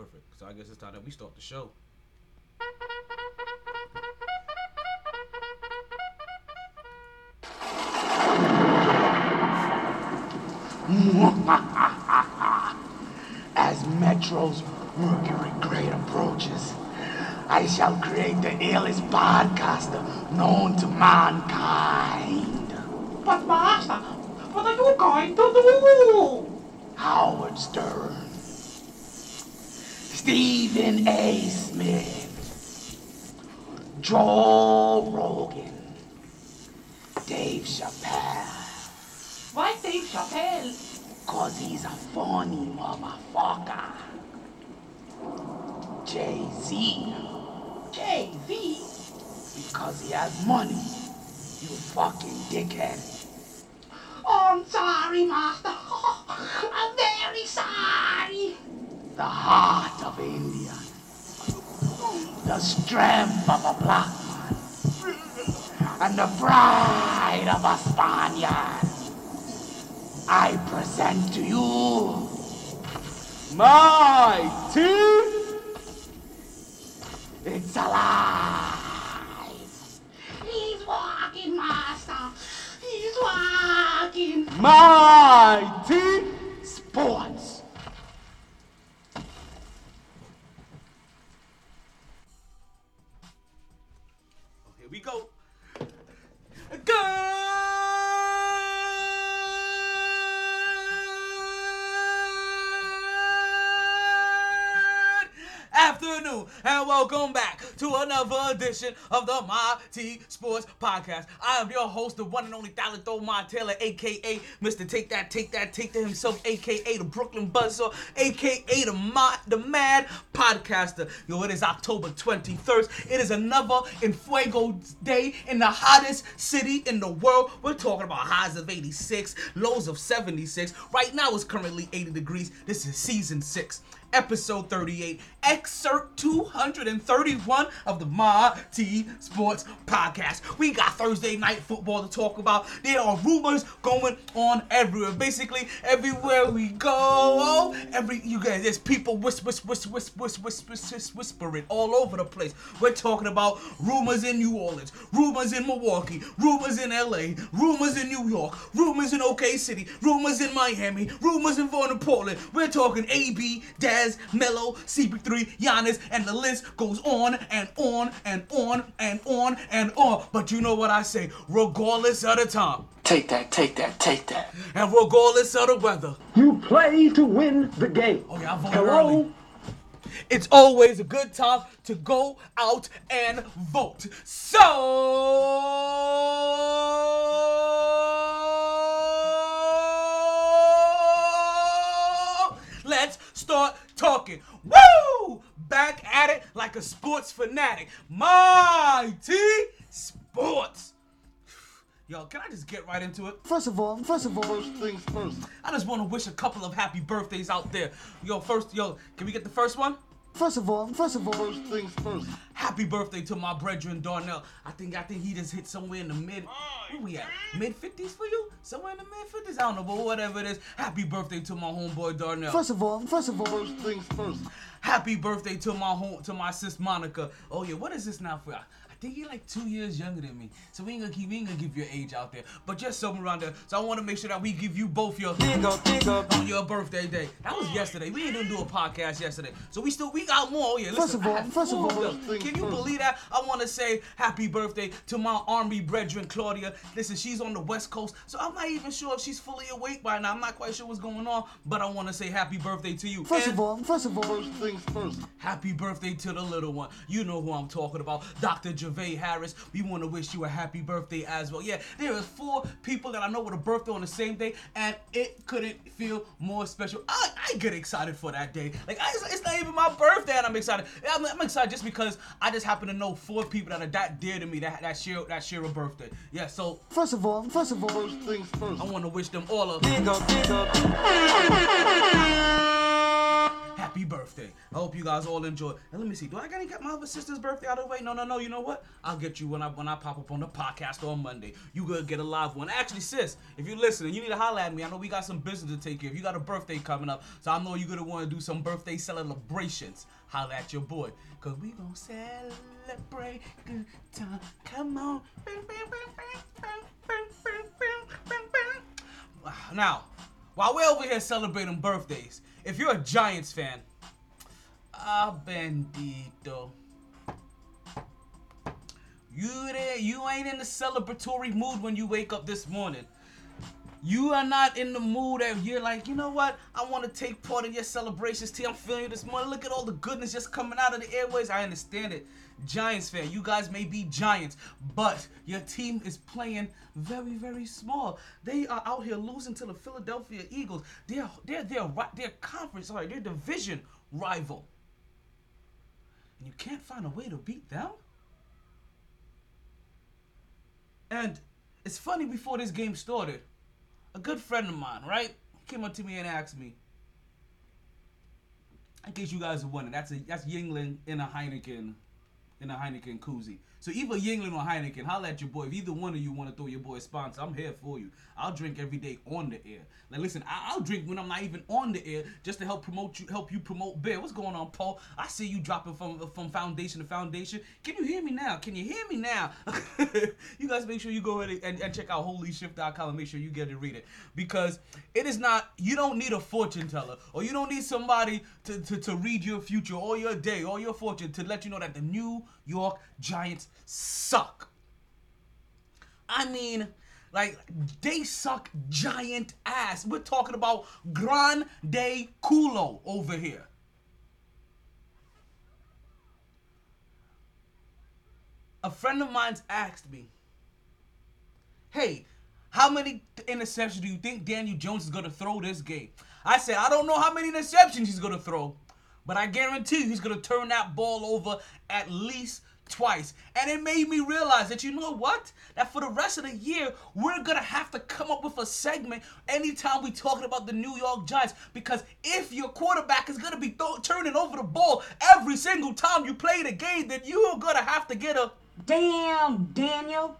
Perfect. So I guess it's time that we start the show. As Metro's Mercury Grade approaches, I shall create the illest podcaster known to mankind. But Master, what are you going to do? Howard Stern, Stephen A. Smith, Joe Rogan, Dave Chappelle, Why Dave Chappelle? cause he's a funny motherfucker. Jay-Z, Jay-Z. because he has money, you fucking dickhead. Oh, I'm sorry, Master. I'm very sorry. the heart India, the strength of a black man, and the pride of a Spaniard. I present to you My team. It's Alive! He's walking, Master. He's walking. My team. Sports! Afternoon and welcome back to another edition of the My T Sports Podcast. I am your host, the one and only Thalathor Montella, aka Mr. Take That, Take That, Take That himself, aka the Brooklyn Buzzsaw, aka the Ma- the Mad Podcaster. Yo, it is October 23rd. It is another in Fuego day in the hottest city in the world. We're talking about highs of 86, lows of 76. Right now it's currently 80 degrees. This is season 6 episode 38, excerpt 231 of the Ma T Sports Podcast. We got Thursday night football to talk about. There are rumors going on everywhere. Basically, everywhere we go, every you guys, there's people whisper, whisper, whisper, whisper, whisper, whisper, whispering all over the place. We're talking about rumors in New Orleans, rumors in Milwaukee, rumors in LA, rumors in New York, rumors in OK City, rumors in Miami, rumors in Vernon, Portland. We're talking AB, Dez, Melo, CP3, Giannis, and the list goes on and on and on and on and on. But you know what I say, regardless of the time Take that, take that, take that. and regardless of the weather. You play to win the game. Oh yeah, I voted Hello? early. It's always a good time to go out and vote. So let's start talking. Woo! Back at it like a sports fanatic. My T Sports. Yo, can I just get right into it? First of all, first of all, First things first. I just want to wish a couple of happy birthdays out there. Yo, first, yo, can we get the first one? First of all, first of all, First things first. Happy birthday to my brethren Darnell. I think I think he just hit somewhere in the mid. Where we at? Mid fifties for you? Somewhere in the mid fifties? I don't know, but whatever it is. Happy birthday to my homeboy Darnell. first of all, first of all, First things first. Happy birthday to my home to my sis Monica. Oh yeah, what is this now for? I think you're like two years younger than me, so we ain't gonna keep, we ain't gonna give your age out there, but just somewhere around there. So I want to make sure that we give you both your on your birthday day. That was yesterday. We ain't gonna do a podcast yesterday, so we still we got more. Oh, yeah, listen, First of all- first of all- them. can you believe that? I want to say happy birthday to my army brethren Claudia. Listen, she's on the west coast, so I'm not even sure if she's fully awake by now. I'm not quite sure what's going on, but I want to say happy birthday to you. first And- of all, first of all, First things first. Happy birthday to the little one. You know who I'm talking about. Dr. Gervais Harris. We want to wish you a happy birthday as well. Yeah, there is four people that I know with a birthday on the same day, and it couldn't feel more special. I, I get excited for that day. Like, I, it's, not even my birthday, and I'm excited. I'm, I'm excited just because I just happen to know four people that are that dear to me that, that share that share a birthday. Yeah, so first of all, first of all, First things first. I want to wish them all a happy birthday. I hope you guys all enjoy. And let me see, do I gotta get my other sister's birthday out of the way? No, no, no. You know what? I'll get you when I when I pop up on the podcast on Monday. You gonna get a live one. Actually, sis, if you're listening, you need to holler at me. I know we got some business to take care of. You got a birthday coming up, so I know you're gonna want to do some birthday celebrations. Holla at your boy, cause we gonna celebrate good time. Come on. Now, while we're over here celebrating birthdays, if you're a Giants fan, ah bendito. You there, you ain't in the celebratory mood when you wake up this morning. You are not in the mood that you're like, you know what? I want to take part in your celebrations. T, I'm feeling you this morning. Look at all the goodness just coming out of the airways. I understand it. Giants fan, you guys may be Giants, but your team is playing very, very small. They are out here losing to the Philadelphia Eagles. They're they're ri- they're conference, sorry, they're division rival. And you can't find a way to beat them. And it's funny before this game started, a good friend of mine, right, came up to me and asked me, in case you guys are wondering, that's a that's Yuengling in a Heineken, in a Heineken koozie. So either Yuengling or Heineken, holla at your boy. If either one of you want to throw your boy a sponsor, I'm here for you. I'll drink every day on the air. Like listen, I- I'll drink when I'm not even on the air, just to help promote you, help you promote beer. What's going on, Paul? I see you dropping from from foundation to foundation. Can you hear me now? Can you hear me now? you guys make sure you go ahead and, and check out holyshift.com and make sure you get to read it because it is not. You don't need a fortune teller or you don't need somebody to, to, to read your future or your day or your fortune to let you know that the New York Giants suck. I mean, like they suck giant ass. We're talking about grande culo over here. A friend of mine's asked me, "Hey, how many interceptions do you think Daniel Jones is gonna throw this game?" I said, "I don't know how many interceptions he's gonna throw, but I guarantee you he's gonna turn that ball over at least." Twice, and it made me realize that you know what? That for the rest of the year, we're gonna have to come up with a segment anytime we talking about the New York Giants. Because if your quarterback is gonna be th- turning over the ball every single time you play the game, then you're gonna have to get a Damn, Daniel.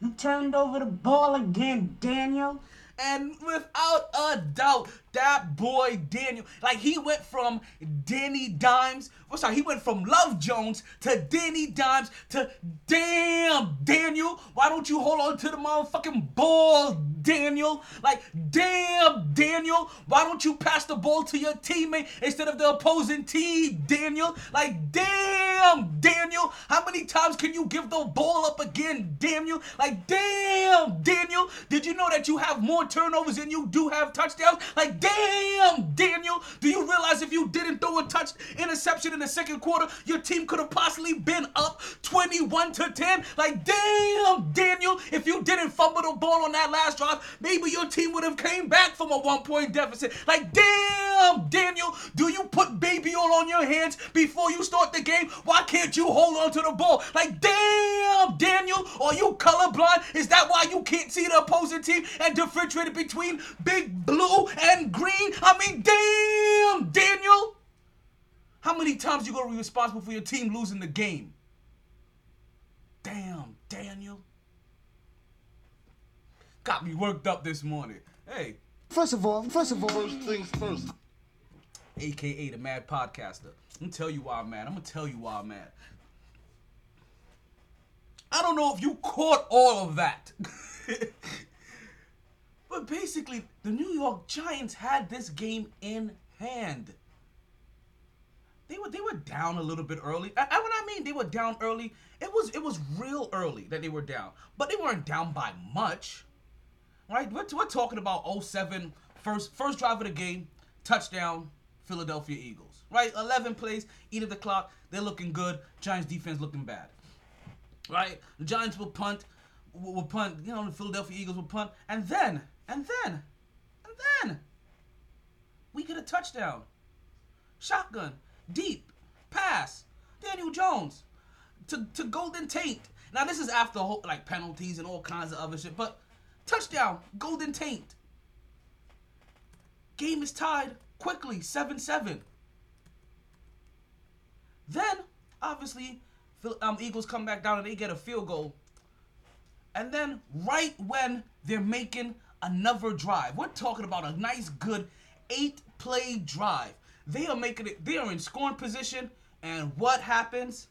You turned over the ball again, Daniel. And without a doubt, that boy Daniel, like he went from Danny Dimes, oh sorry, he went from Love Jones to Danny Dimes to damn Daniel. Why don't you hold on to the motherfucking ball, Daniel? Like damn Daniel, why don't you pass the ball to your teammate instead of the opposing team, Daniel? Like damn Daniel, how many times can you give the ball up again, Daniel? Like damn Daniel, did you know that you have more turnovers than you do have touchdowns? Like damn Daniel, do you realize if you didn't throw a touch interception in the second quarter, your team could have possibly been up 21 to 10? Like damn Daniel, if you didn't fumble the ball on that last drive, maybe your team would have came back from a one point deficit. Like damn Daniel, do you put baby oil on your hands before you start the game? Why can't you hold on to the ball? Like damn Daniel, are you colorblind? Is that why you can't see the opposing team and differentiate between big blue and green? I mean, damn Daniel. How many times you gonna be responsible for your team losing the game? Damn, Daniel. Got me worked up this morning. Hey, First of all, first of all, First things first. aka the Mad Podcaster. I'm gonna tell you why I'm mad. I'm gonna tell you why I'm mad. I don't know if you caught all of that. but basically, the New York Giants had this game in hand. They were they were down a little bit early. And and when I mean they were down early, it was it was real early that they were down. But they weren't down by much. Right? We're, we're talking about 07, first first drive of the game, touchdown, Philadelphia Eagles. Right? 11 plays, eat at the clock. They're looking good. Giants defense looking bad. Right? The Giants will punt, will will punt. You know, the Philadelphia Eagles will punt, and then, and then, and then, we get a touchdown. Shotgun, deep, pass, Daniel Jones to, to Golden Tate. Now this is after whole, like penalties and all kinds of other shit, but touchdown, Golden Tate. Game is tied quickly, 7-7. Then, obviously, um, Eagles come back down and they get a field goal. And then, right when they're making another drive, we're talking about a nice, good eight play drive. They are making it, they are in scoring position. And what happens?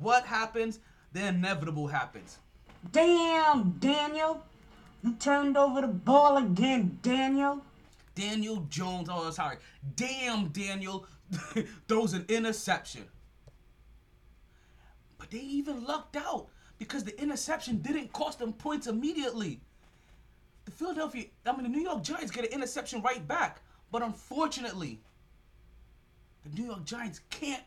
What happens? The inevitable happens. Damn, Daniel. You turned over the ball again, Daniel. Daniel Jones, oh, sorry. Damn, Daniel throws an interception. But they even lucked out because the interception didn't cost them points immediately. The Philadelphia, I mean, the New York Giants get an interception right back. But unfortunately, the New York Giants can't,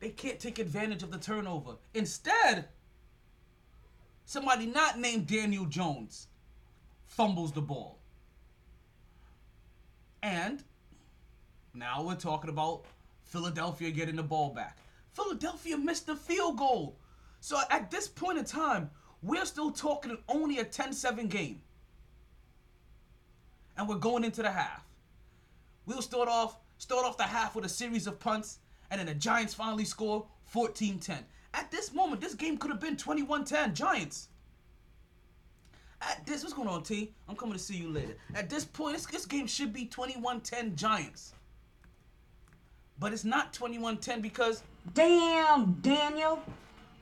they can't take advantage of the turnover. Instead, somebody not named Daniel Jones fumbles the ball. And now we're talking about Philadelphia getting the ball back. Philadelphia missed the field goal. So at this point in time, we're still talking only a 10-7 game. And we're going into the half. We'll start off start off the half with a series of punts, and then the Giants finally score 14-10. At this moment, this game could have been 21-10 Giants. At this, what's going on, T? I'm coming to see you later. At this point, this, this game should be 21-10 Giants. But it's not 21-10 because Damn, Daniel.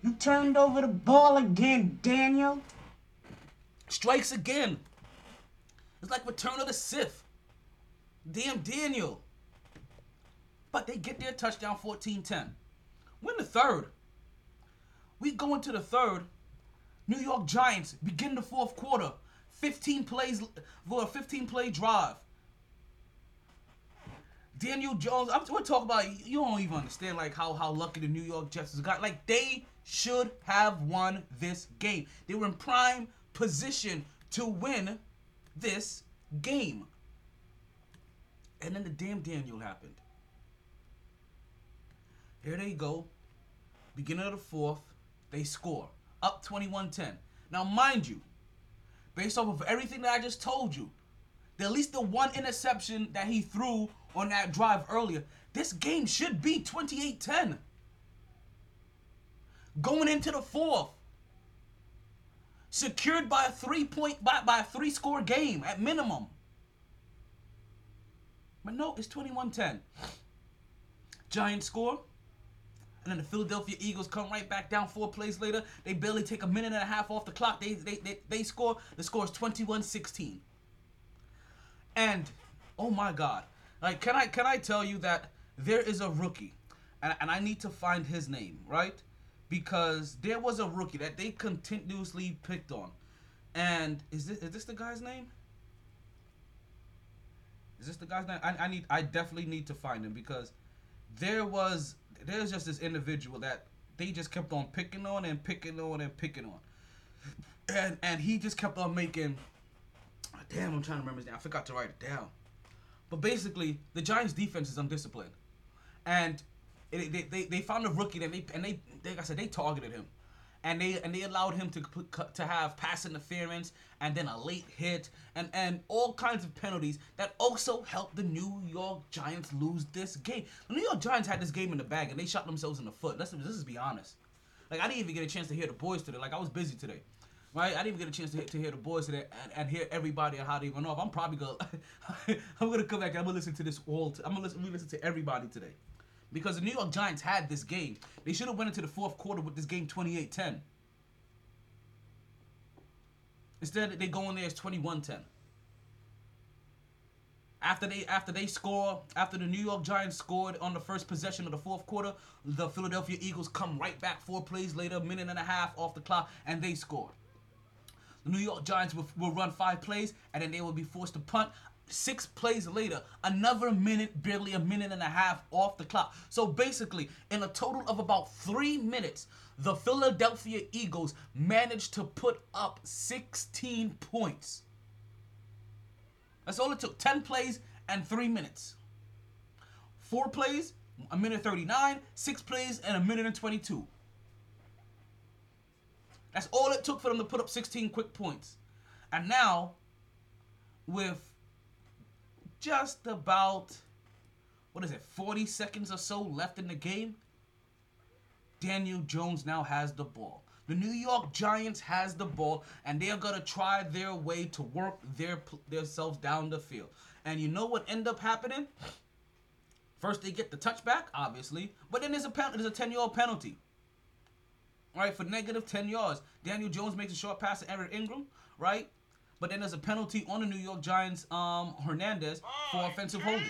You turned over the ball again, Daniel. strikes again. It's like Return of the Sith. Damn Daniel. But they get their touchdown 14-10. Win the third. We go into the third. New York Giants begin the fourth quarter. 15 plays for a 15 play drive. Daniel Jones, I'm, we're talking about you don't even understand like how how lucky the New York Jets got. Like they should have won this game. They were in prime position to win this game. And then the damn Daniel happened. Here they go. Beginning of the fourth, they score. Up 21-10. Now, mind you, based off of everything that I just told you, the, at least the one interception that he threw on that drive earlier, this game should be 28-10. Going into the fourth. Secured by a three point by, by a three score game at minimum. But no, it's 21-10. Giants score. And then the Philadelphia Eagles come right back down four plays later. They barely take a minute and a half off the clock. They they, they, they score. The score is 21-16. And oh my God. Like can I can I tell you that there is a rookie and, and I need to find his name, right? Because there was a rookie that they continuously picked on. And is this is this the guy's name? Is this the guy's name? I, I need I definitely need to find him because there was there's just this individual that they just kept on picking on and picking on and picking on. And and he just kept on making damn I'm trying to remember his name. I forgot to write it down. But basically the Giants defense is undisciplined. And it, they, they, they found a rookie and they and they like I said they targeted him. And they and they allowed him to to have pass interference and then a late hit and and all kinds of penalties that also helped the New York Giants lose this game. The New York Giants had this game in the bag and they shot themselves in the foot. Let's let's just be honest. Like I didn't even get a chance to hear the boys today. Like I was busy today. Right, I didn't even get a chance to, hear- to hear the boys today and, and hear everybody and how they went off. I'm probably gonna, I'm gonna come back. and I'm gonna listen to this all. T- I'm gonna listen, listen to everybody today because the New York Giants had this game. They should have went into the fourth quarter with this game 28-10. Instead, they go in there as 21-10. After they after they score, after the New York Giants scored on the first possession of the fourth quarter, the Philadelphia Eagles come right back four plays later, minute and a half off the clock, and they scored. The New York Giants will, will run five plays, and then they will be forced to punt. Six plays later, another minute, barely a minute and a half off the clock. So basically, in a total of about three minutes, the Philadelphia Eagles managed to put up 16 points. That's all it took 10 plays and three minutes. Four plays, a minute 39, six plays, and a minute and 22. That's all it took for them to put up 16 quick points. And now, with just about, what is it, 40 seconds or so left in the game, Daniel Jones now has the ball. The New York Giants has the ball, and they're gonna try their way to work their themselves down the field. And you know what end up happening? First, they get the touchback, obviously, but then there's a pen- there's a 10 yard penalty. Right for negative 10 yards. Daniel Jones makes a short pass to Eric Engram, right? But then there's a penalty on the New York Giants, um, Hernandez for offensive holding.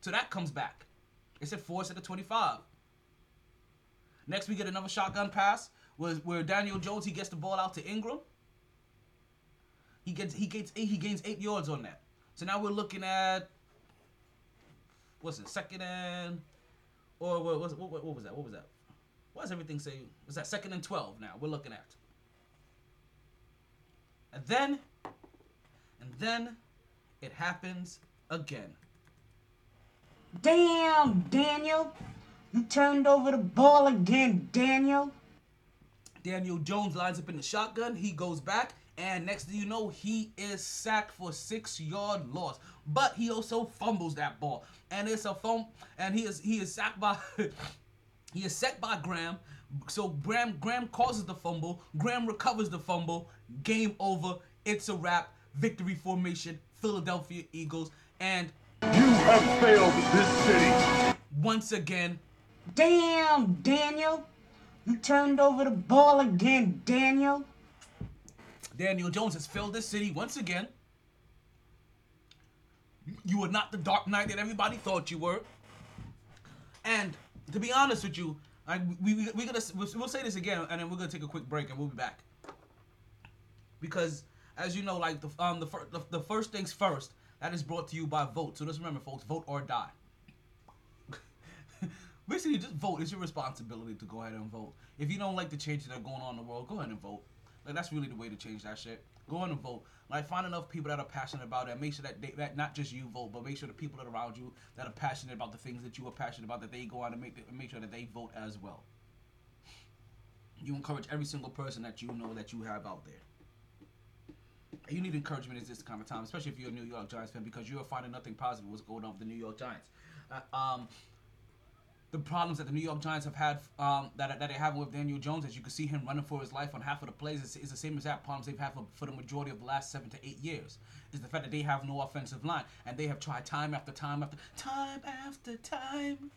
So that comes back. It's at force at the 25. Next, we get another shotgun pass where, where Daniel Jones he gets the ball out to Engram. He gets he gets eight, he gains eight yards on that. So now we're looking at what's it second and or what was what, what, what was that? What was that? Why does everything say was that second and twelve? Now we're looking at. And then, and then, it happens again. Damn, Daniel. You turned over the ball again, Daniel. Daniel Jones lines up in the shotgun. He goes back, and next thing you know, he is sacked for six yard loss. But he also fumbles that ball, and it's a fumble. And he is he is sacked by he is sacked by Graham. So Graham Graham causes the fumble. Graham recovers the fumble. Game over. It's a wrap. Victory formation. Philadelphia Eagles. And You have failed this city. once again, Damn, Daniel. You turned over the ball again, Daniel. Daniel Jones has failed this city once again. You are not the Dark Knight that everybody thought you were. And to be honest with you, I, we we we gonna we'll, we'll say this again, and then we're gonna take a quick break, and we'll be back. Because as you know, like the um the, fir- the the first things first, that is brought to you by Vote. So just remember, folks, vote or die. Basically, just vote. It's your responsibility to go ahead and vote. If you don't like the changes that are going on in the world, go ahead and vote. Like that's really the way to change that shit. Go and vote. Like find enough people that are passionate about it. Make sure that they, that not just you vote, but make sure the people that are around you that are passionate about the things that you are passionate about that they go out and make make sure that they vote as well. You encourage every single person that you know that you have out there. You need encouragement at this kind of time, especially if you're a New York Giants fan, because you are finding nothing positive what's going on with the New York Giants. Uh, um, the problems that the New York Giants have had um, that, that they have with Daniel Jones, as you can see him running for his life on half of the plays, is, is the same exact problems they've had for, for the majority of the last seven to eight years. Is the fact that they have no offensive line, and they have tried time after time after time after time.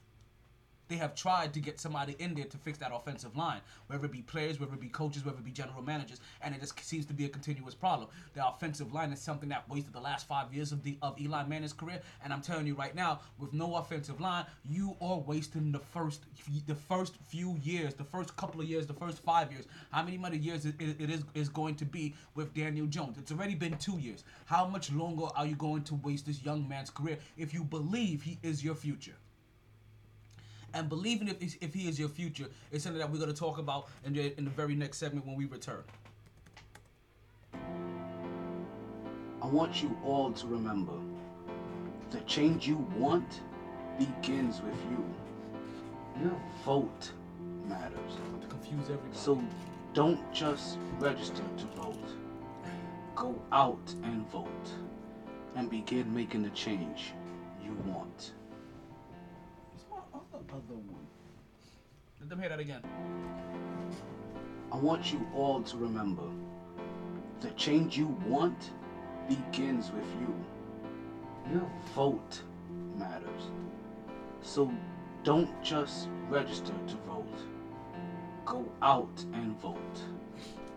They have tried to get somebody in there to fix that offensive line, whether it be players, whether it be coaches, whether it be general managers, and it just seems to be a continuous problem. The offensive line is something that wasted the last five years of the of Eli Manning's career, and I'm telling you right now, with no offensive line, you are wasting the first the first few years, the first couple of years, the first five years. How many more years it, it is is going to be with Daniel Jones? It's already been two years. How much longer are you going to waste this young man's career if you believe he is your future? And believing if, if he is your future is something that we're going to talk about in the, in the very next segment when we return. I want you all to remember the change you want begins with you. Your vote matters. To confuse everybody. So don't just register to vote. Go out and vote and begin making the change you want. It's my other, other one. Let them hear that again. I want you all to remember the change you want begins with you. Your vote matters. So don't just register to vote. Go out and vote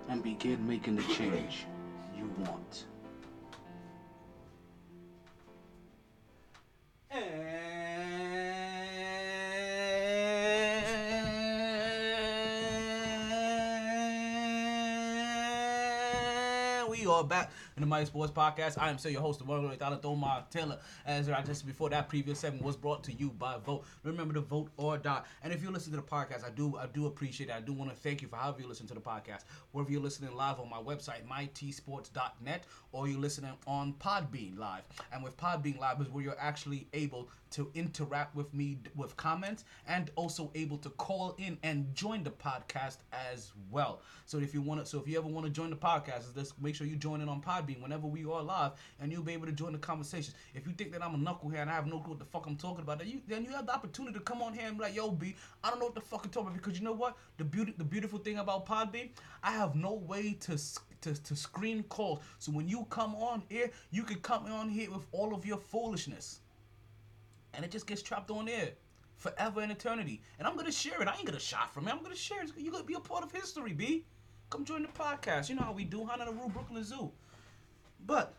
and begin making the change you want. And back in the MyT Sports Podcast. I am still your host, the one with Thomar Taylor. As I just before that previous segment was brought to you by Vote. Remember to vote or die. And if you listen to the podcast, I do I do appreciate it. I do want to thank you for however you listen to the podcast. Whether you're listening live on my website, mytsports.net, or you're listening on Podbean Live. And with Podbean Live is where you're actually able to interact with me with comments and also able to call in and join the podcast as well. So if you want to, so if you ever want to join the podcast, just make sure you join in on Podbean whenever we are live, and you'll be able to join the conversations. If you think that I'm a knucklehead and I have no clue what the fuck I'm talking about, then you then you have the opportunity to come on here and be like, "Yo, B, I don't know what the fuck I'm talking about." Because you know what? The beauty, the beautiful thing about Podbean, I have no way to to, to screen calls. So when you come on here, you can come on here with all of your foolishness and it just gets trapped on there forever and eternity. And I'm gonna share it. I ain't gonna shot from it. I'm gonna share it. You're gonna be a part of history, B. Come join the podcast. You know how we do, Hana the Rue, Brooklyn Zoo. But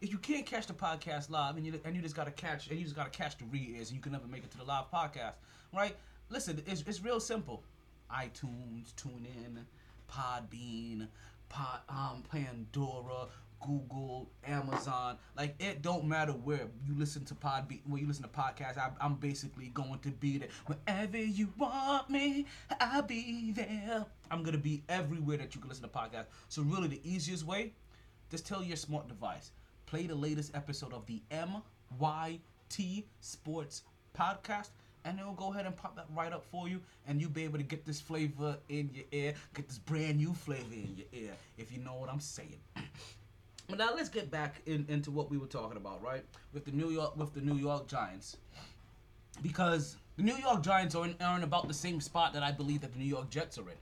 if you can't catch the podcast live and you and you just gotta catch and you just gotta catch the re-airs and you can never make it to the live podcast, right? Listen, it's, it's real simple. iTunes, tune in, Podbean, Pod, um, Pandora, Google, Amazon. Like it don't matter where you listen to Podbean, where you listen to podcasts. I, I'm basically going to be there wherever you want me. I'll be there. I'm gonna be everywhere that you can listen to podcasts. So really, the easiest way, just tell your smart device, play the latest episode of the MYT Sports Podcast. And it'll go ahead and pop that right up for you, and you'll be able to get this flavor in your ear, get this brand new flavor in your ear, if you know what I'm saying. But now let's get back in, into what we were talking about, right? With the New York with the New York Giants, because the New York Giants are in, are in about the same spot that I believe that the New York Jets are in.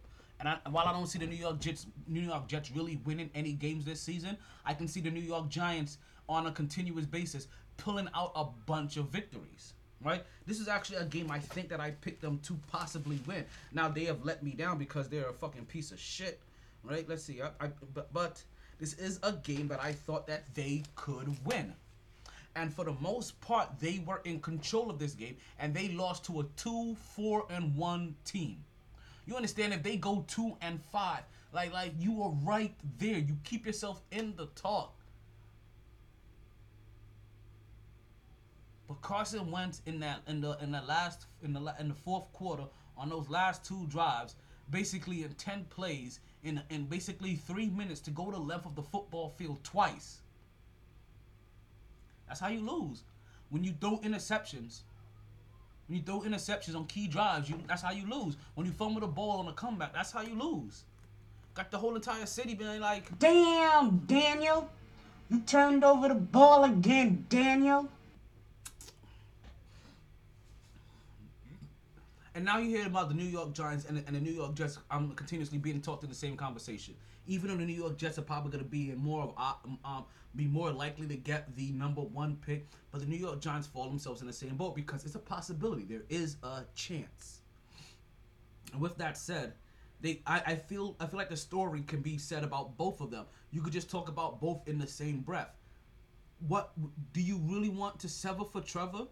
And I, while I don't see the New York Jets, New York Jets really winning any games this season, I can see the New York Giants on a continuous basis pulling out a bunch of victories. Right? This is actually a game I think that I picked them to possibly win. Now they have let me down because they're a fucking piece of shit. Right? Let's see. I, I, but, but this is a game that I thought that they could win. And for the most part, they were in control of this game, and they lost to a two, four, and one team. You understand? If they go two and five, like like you are right there. You keep yourself in the talk. But Carson Wentz in that in the in the last in the in the fourth quarter on those last two drives, basically in ten plays in in basically three minutes to go the length of the football field twice. That's how you lose. When you throw interceptions, when you throw interceptions on key drives, you that's how you lose. When you fumble the ball on a comeback, that's how you lose. Got the whole entire city being like, Damn, Daniel. You turned over the ball again, Daniel. And now you hear about the New York Giants and the, and the New York Jets. I'm continuously being talked in the same conversation. Even though the New York Jets are probably going to be more of um, be more likely to get the number one pick, but the New York Giants fall themselves in the same boat because it's a possibility. There is a chance. And with that said, they I, I feel I feel like the story can be said about both of them. You could just talk about both in the same breath. What do you really want to sever for Trevor?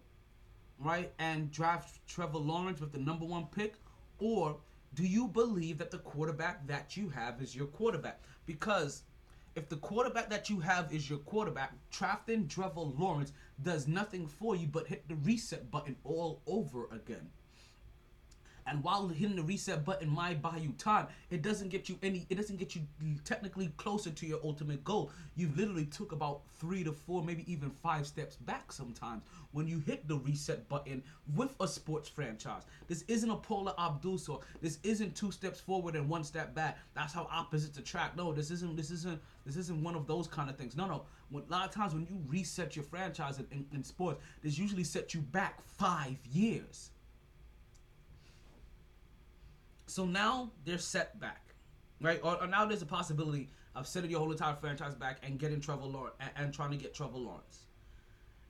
right, and draft Trevor Lawrence with the number one pick? Or do you believe that the quarterback that you have is your quarterback? Because if the quarterback that you have is your quarterback, drafting Trevor Lawrence does nothing for you but hit the reset button all over again. And while hitting the reset button might buy you time, it doesn't get you any. It doesn't get you technically closer to your ultimate goal. You literally took about three to four, maybe even five steps back sometimes when you hit the reset button with a sports franchise. This isn't a Paula Abdul so This isn't two steps forward and one step back. That's how opposites attract. No, this isn't. This isn't. This isn't one of those kind of things. No, no. When, a lot of times when you reset your franchise in, in, in sports, this usually sets you back five years. So now they're set back, right? Or, or now there's a possibility of setting your whole entire franchise back and getting Trevor Lawrence and, and trying to get Trevor Lawrence.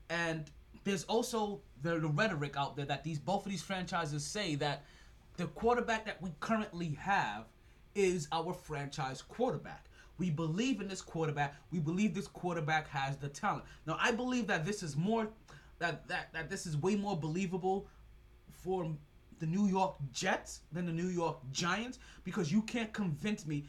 And there's also the, the rhetoric out there that these both of these franchises say that the quarterback that we currently have is our franchise quarterback. We believe in this quarterback. We believe this quarterback has the talent. Now I believe that this is more that that, that this is way more believable for the New York Jets than the New York Giants because you can't convince me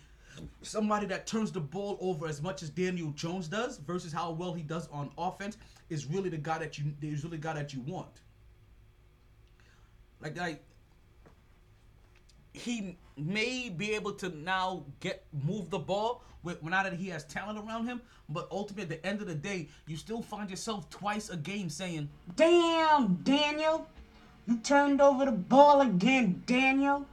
somebody that turns the ball over as much as Daniel Jones does versus how well he does on offense is really the guy that you is really the guy that you want. Like like he may be able to now get move the ball with now that he has talent around him, but ultimately at the end of the day, you still find yourself twice a game saying, Damn, Daniel. You turned over the ball again, Daniel.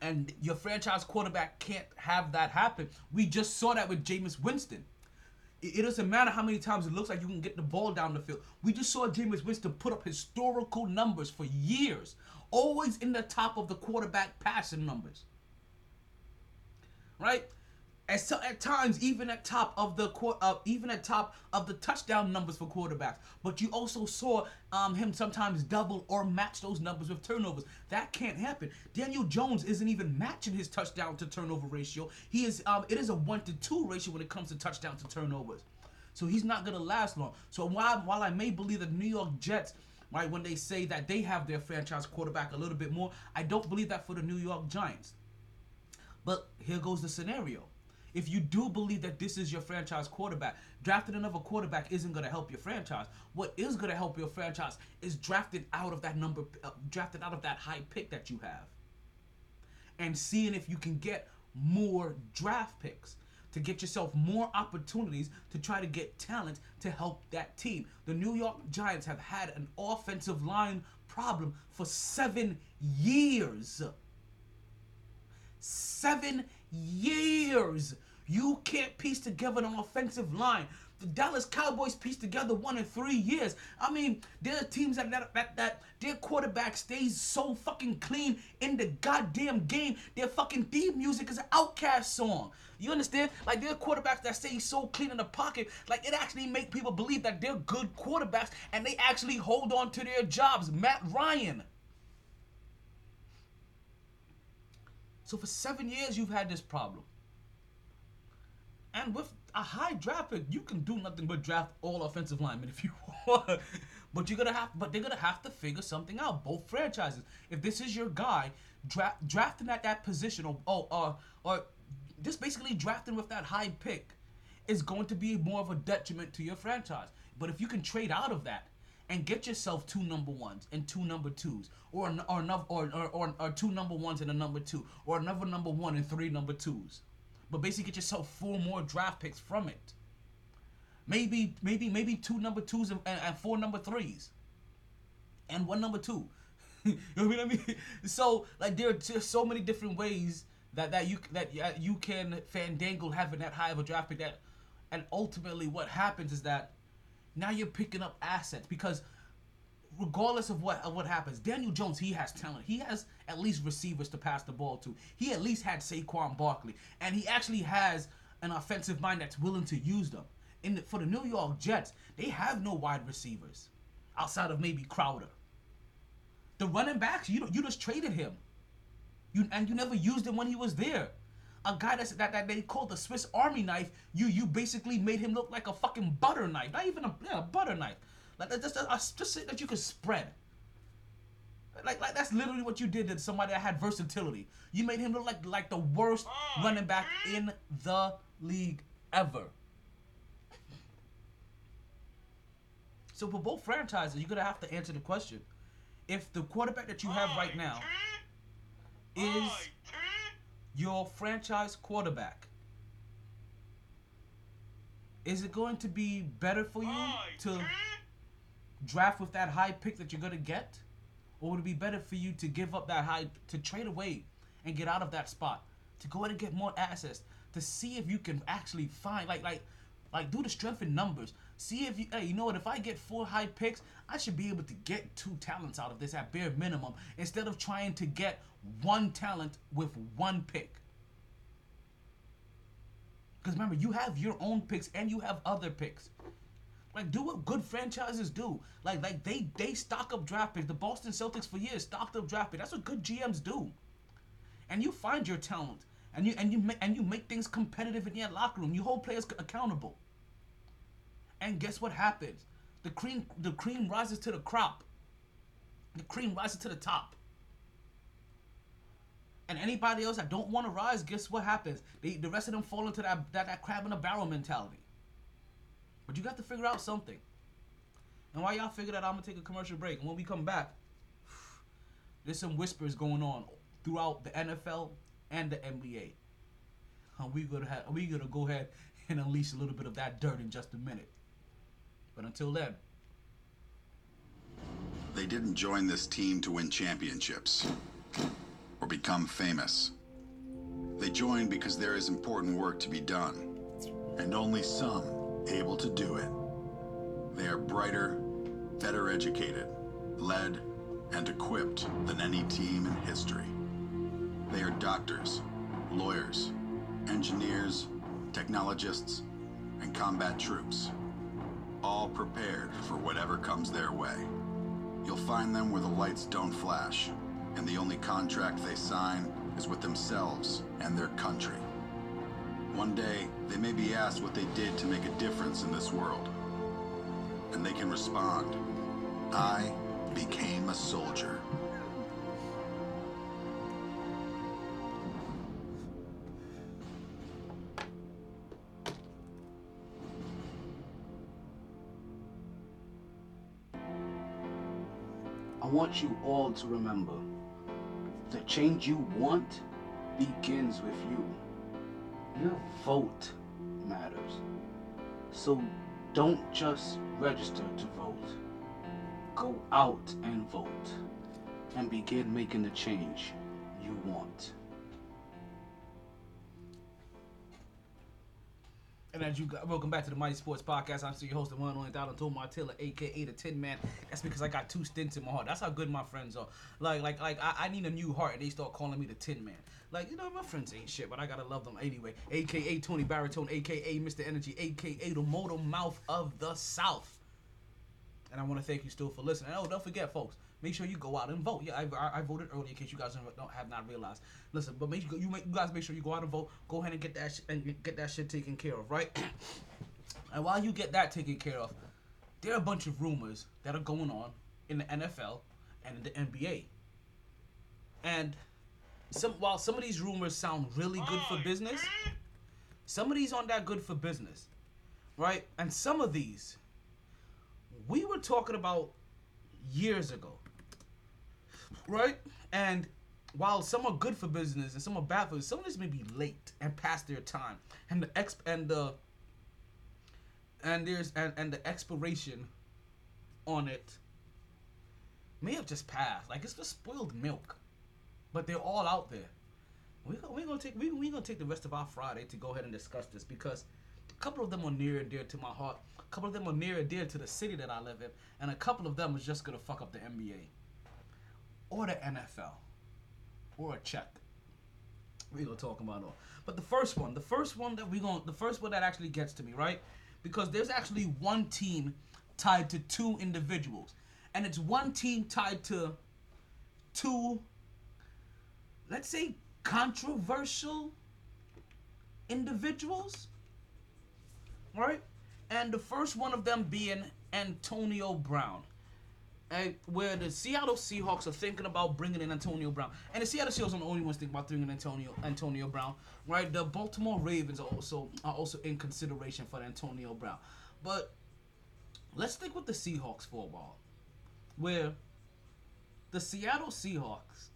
and your franchise quarterback can't have that happen. We just saw that with Jameis Winston. It, doesn't matter how many times it looks like you can get the ball down the field. We just saw Jameis Winston put up historical numbers for years, always in the top of the quarterback passing numbers. Right? At, at times, even at top of the quar- uh, even at top of the touchdown numbers for quarterbacks, but you also saw um, him sometimes double or match those numbers with turnovers. That can't happen. Daniel Jones isn't even matching his touchdown to turnover ratio. He is um, it is a one to two ratio when it comes to touchdown to turnovers. So he's not gonna last long. So while while I may believe the New York Jets, right, when they say that they have their franchise quarterback a little bit more, I don't believe that for the New York Giants. But here goes the scenario. If you do believe that this is your franchise quarterback, drafting another quarterback isn't going to help your franchise. What is going to help your franchise is drafted out of that number, uh, drafted out of that high pick that you have, and seeing if you can get more draft picks to get yourself more opportunities to try to get talent to help that team. The New York Giants have had an offensive line problem for seven years seven years. You can't piece together an offensive line. The Dallas Cowboys pieced together one in three years. I mean, there are teams that that, that that their quarterback stays so fucking clean in the goddamn game. Their fucking theme music is an outcast song. You understand? Like there are quarterbacks that stay so clean in the pocket, like it actually make people believe that they're good quarterbacks and they actually hold on to their jobs. Matt Ryan. So for seven years, you've had this problem. And with a high draft pick, you can do nothing but draft all offensive linemen if you want. But you're gonna have, but they're gonna have to figure something out. Both franchises. If this is your guy, dra- drafting at that position, or or or just basically drafting with that high pick, is going to be more of a detriment to your franchise. But if you can trade out of that and get yourself two number ones and two number twos, or or another, or, or, or, or two number ones and a number two, or another number one and three number twos, but basically get yourself four more draft picks from it. Maybe maybe maybe two number twos and, and, four number threes, and one number two. you know what I mean? So like there are just so many different ways that that you that you can fandangle having that high of a draft pick that, and ultimately what happens is that now you're picking up assets because regardless of what of what happens, Daniel Jones he has talent. He has at least receivers to pass the ball to. He at least had Saquon Barkley, and he actually has an offensive mind that's willing to use them. In the, for the New York Jets, they have no wide receivers outside of maybe Crowder. The running backs, you you just traded him. You and you never used him when he was there. A guy that's that, that they call the Swiss Army knife. You you basically made him look like a fucking butter knife. Not even a yeah, a butter knife. Like that's just just that you could spread. Like like that's literally what you did to somebody that had versatility. You made him look like like the worst oh, running back in the league ever. So for both franchises, you're gonna have to answer the question: If the quarterback that you have oh, right now is oh, your franchise quarterback, is it going to be better for you to draft with that high pick that you're gonna get, or would it be better for you to give up that high to trade away and get out of that spot? To go ahead and get more assets? To see if you can actually find like like like do the strength in numbers. See if you hey you know what if I get four high picks, I should be able to get two talents out of this at bare minimum instead of trying to get one talent with one pick. Because remember, you have your own picks and you have other picks. Like do what good franchises do. Like like they they stock up draft picks. The Boston Celtics for years stocked up draft picks. That's what good GMs do. And you find your talent and you and you and you make things competitive in your locker room. You hold players accountable. And guess what happens? The cream the cream rises to the crop. The cream rises to the top. And anybody else that don't want to rise, guess what happens? They, the rest of them fall into that, that that crab in a barrel mentality. But you got to figure out something. And while y'all figure that, I'm gonna take a commercial break. And when we come back, there's some whispers going on throughout the NFL and the NBA. And we gonna have we gonna go ahead and unleash a little bit of that dirt in just a minute. But until then, They didn't join this team to win championships or become famous. They joined because there is important work to be done, and only some able to do it. They are brighter, better educated, led, and equipped than any team in history. They are doctors, lawyers, engineers, technologists, and combat troops, all prepared for whatever comes their way. You'll find them where the lights don't flash, and the only contract they sign is with themselves and their country. One day, they may be asked what they did to make a difference in this world. And they can respond, I became a soldier. Want you all to remember the change you want begins with you. Your vote matters. So don't just register to vote. Go out and vote and begin making the change you want. And as you welcome back to the MyT Sports Podcast. I'm still your host, the one only Donald Tom Martilla, aka the Tin Man. That's because I got two stints in my heart. That's how good my friends are. Like, like, like, I, I need a new heart, and they start calling me the Tin Man. Like, you know, my friends ain't shit, but I gotta love them anyway. AKA Tony Baritone, AKA Mr. Energy, AKA the motor mouth of the South. And I want to thank you still for listening. Oh, don't forget, folks. Make sure you go out and vote. Yeah, I, I, I voted early in case you guys don't, have not realized. Listen, but make sure you, make, you guys make sure you go out and vote. Go ahead and get that sh- and get that shit taken care of, right? and while you get that taken care of, there are a bunch of rumors that are going on in the NFL and in the NBA. And some while some of these rumors sound really good for business, some of these aren't that good for business, right? And some of these we were talking about years ago, right? And while some are good for business and some are bad for business, some of this may be late and past their time, and the exp and the and there's and, and the expiration on it may have just passed. Like it's just spoiled milk, but they're all out there. We we gonna take we we gonna take the rest of our Friday to go ahead and discuss this because a couple of them are near and dear to my heart. A couple of them are near and dear to the city that I live in, and a couple of them is just gonna fuck up the NBA or the NFL or a check. We gonna talk about all. But the first one, the first one that we gonna, the first one that actually gets to me, right? Because there's actually one team tied to two individuals, and it's one team tied to two, let's say, controversial individuals, right? And the first one of them being Antonio Brown and where the Seattle Seahawks are thinking about bringing in Antonio Brown, and the Seattle Seahawks are the only ones thinking about bringing in Antonio Antonio Brown, right? The Baltimore Ravens are also are also in consideration for Antonio Brown, but let's stick with the Seahawks for a while, where the Seattle Seahawks,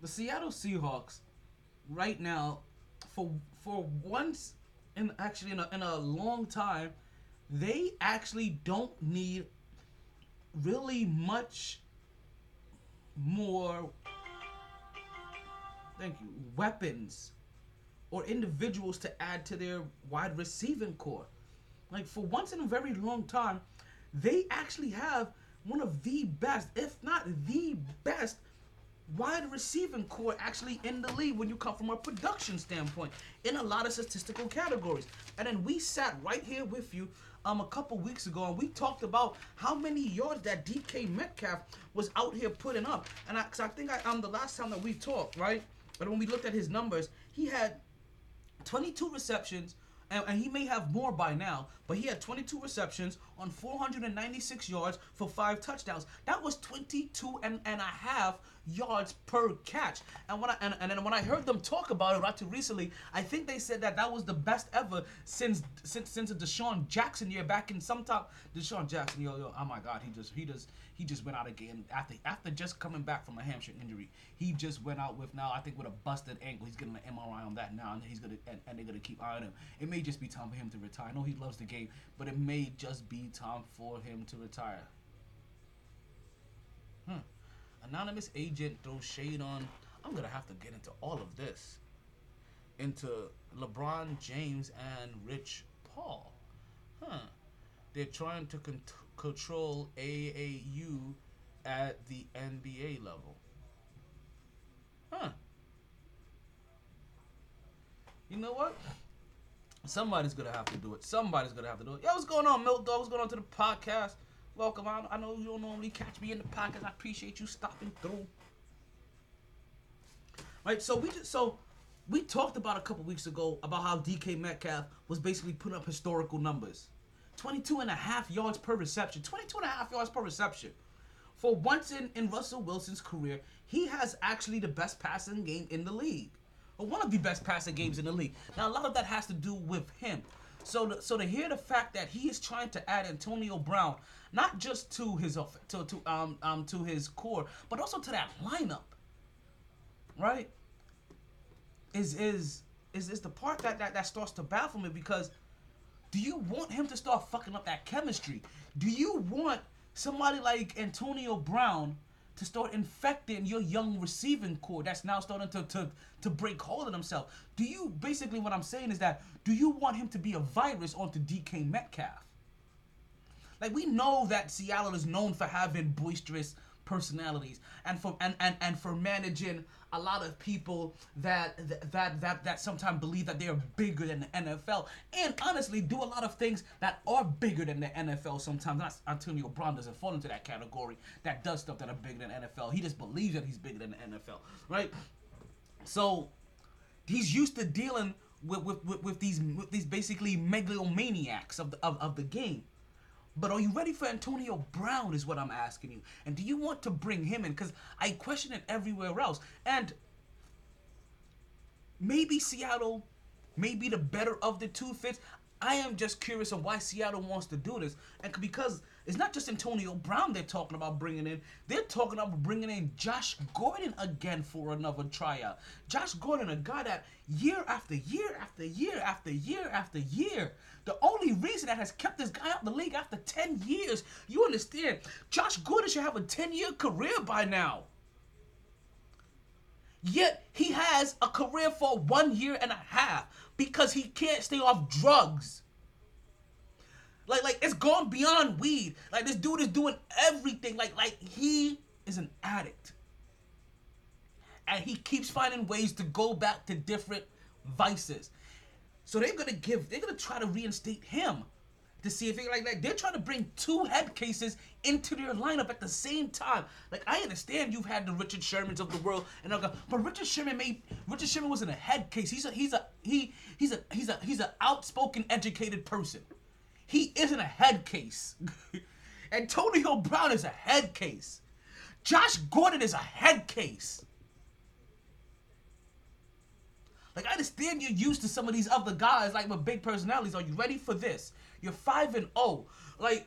the Seattle Seahawks, right now, for for once in actually in a, in a long time they actually don't need really much more thank you weapons or individuals to add to their wide receiving corps like for once in a very long time they actually have one of the best if not the best wide receiving corps actually in the league when you come from a production standpoint in a lot of statistical categories. And then we sat right here with you um a couple weeks ago and we talked about how many yards that DK Metcalf was out here putting up. And I, cause I think I um the last time that we talked, right? But when we looked at his numbers, he had 22 receptions, and, and he may have more by now, but he had 22 receptions on 496 yards for five touchdowns. That was 22 and, and a half yards per catch. And when I and, and then when I heard them talk about it right too recently, I think they said that that was the best ever since since since the DeSean Jackson year back in some top DeSean Jackson. Yo yo, oh my God, he just he just he just went out again after after just coming back from a hamstring injury. He just went out with now I think with a busted ankle. He's getting an MRI on that now, and he's gonna and, and they're gonna keep eyeing him. It may just be time for him to retire. I know he loves the game, but it may just be time for him to retire. Hmm. Anonymous agent throws shade on. I'm gonna have to get into all of this. Into LeBron James and Rich Paul. Huh. They're trying to con- control AAU at the NBA level. Huh. You know what? Somebody's gonna have to do it. Somebody's gonna have to do it. Yo, what's going on, Milk Dog? What's going on to the podcast? Welcome. I, I know you don't normally catch me in the podcast. I appreciate you stopping through. Right, so we just so we talked about a couple weeks ago about how DK Metcalf was basically putting up historical numbers. 22 and a half yards per reception. 22 and a half yards per reception. For once in, in Russell Wilson's career, he has actually the best passing game in the league. One of the best passing games in the league. Now, a lot of that has to do with him. So, to, so to hear the fact that he is trying to add Antonio Brown, not just to his to, to um um to his core, but also to that lineup, right? Is is is is the part that that, that starts to baffle me because do you want him to start fucking up that chemistry? Do you want somebody like Antonio Brown to start infecting your young receiving corps that's now starting to, to, to break hold of himself. Do you basically what I'm saying is that do you want him to be a virus onto DK Metcalf? Like we know that Seattle is known for having boisterous personalities and for and, and, and for managing a lot of people that that that that sometimes believe that they are bigger than the NFL and honestly do a lot of things that are bigger than the NFL sometimes. Not Antonio Brown doesn't fall into that category that does stuff that are bigger than NFL. He just believes that he's bigger than the NFL, right? So he's used to dealing with with, with, with these with these basically megalomaniacs of the of, of the game. But are you ready for Antonio Brown? Is what I'm asking you. And do you want to bring him in? Because I question it everywhere else. And maybe Seattle may be the better of the two fits. I am just curious of why Seattle wants to do this, and because it's not just Antonio Brown they're talking about bringing in. They're talking about bringing in Josh Gordon again for another tryout. Josh Gordon, a guy that year after year after year after year after year, the only reason that has kept this guy out the league after 10 years, you understand, Josh Gordon should have a 10-year career by now. Yet he has a career for one year and a half because he can't stay off drugs. Like, like it's gone beyond weed. Like this dude is doing everything. Like, like he is an addict. And he keeps finding ways to go back to different vices. So they're gonna give, they're gonna try to reinstate him to see if he like like they're trying to bring two head cases into their lineup at the same time. Like I understand you've had the Richard Shermans of the world and that, but Richard Sherman made Richard Sherman wasn't a head case. He's a he's a he he's a he's a he's an outspoken, educated person. He isn't a head case. Antonio Brown is a head case. Josh Gordon is a head case. Like I understand you're used to some of these other guys, like with big personalities. Are you ready for this? You're five and zero. Like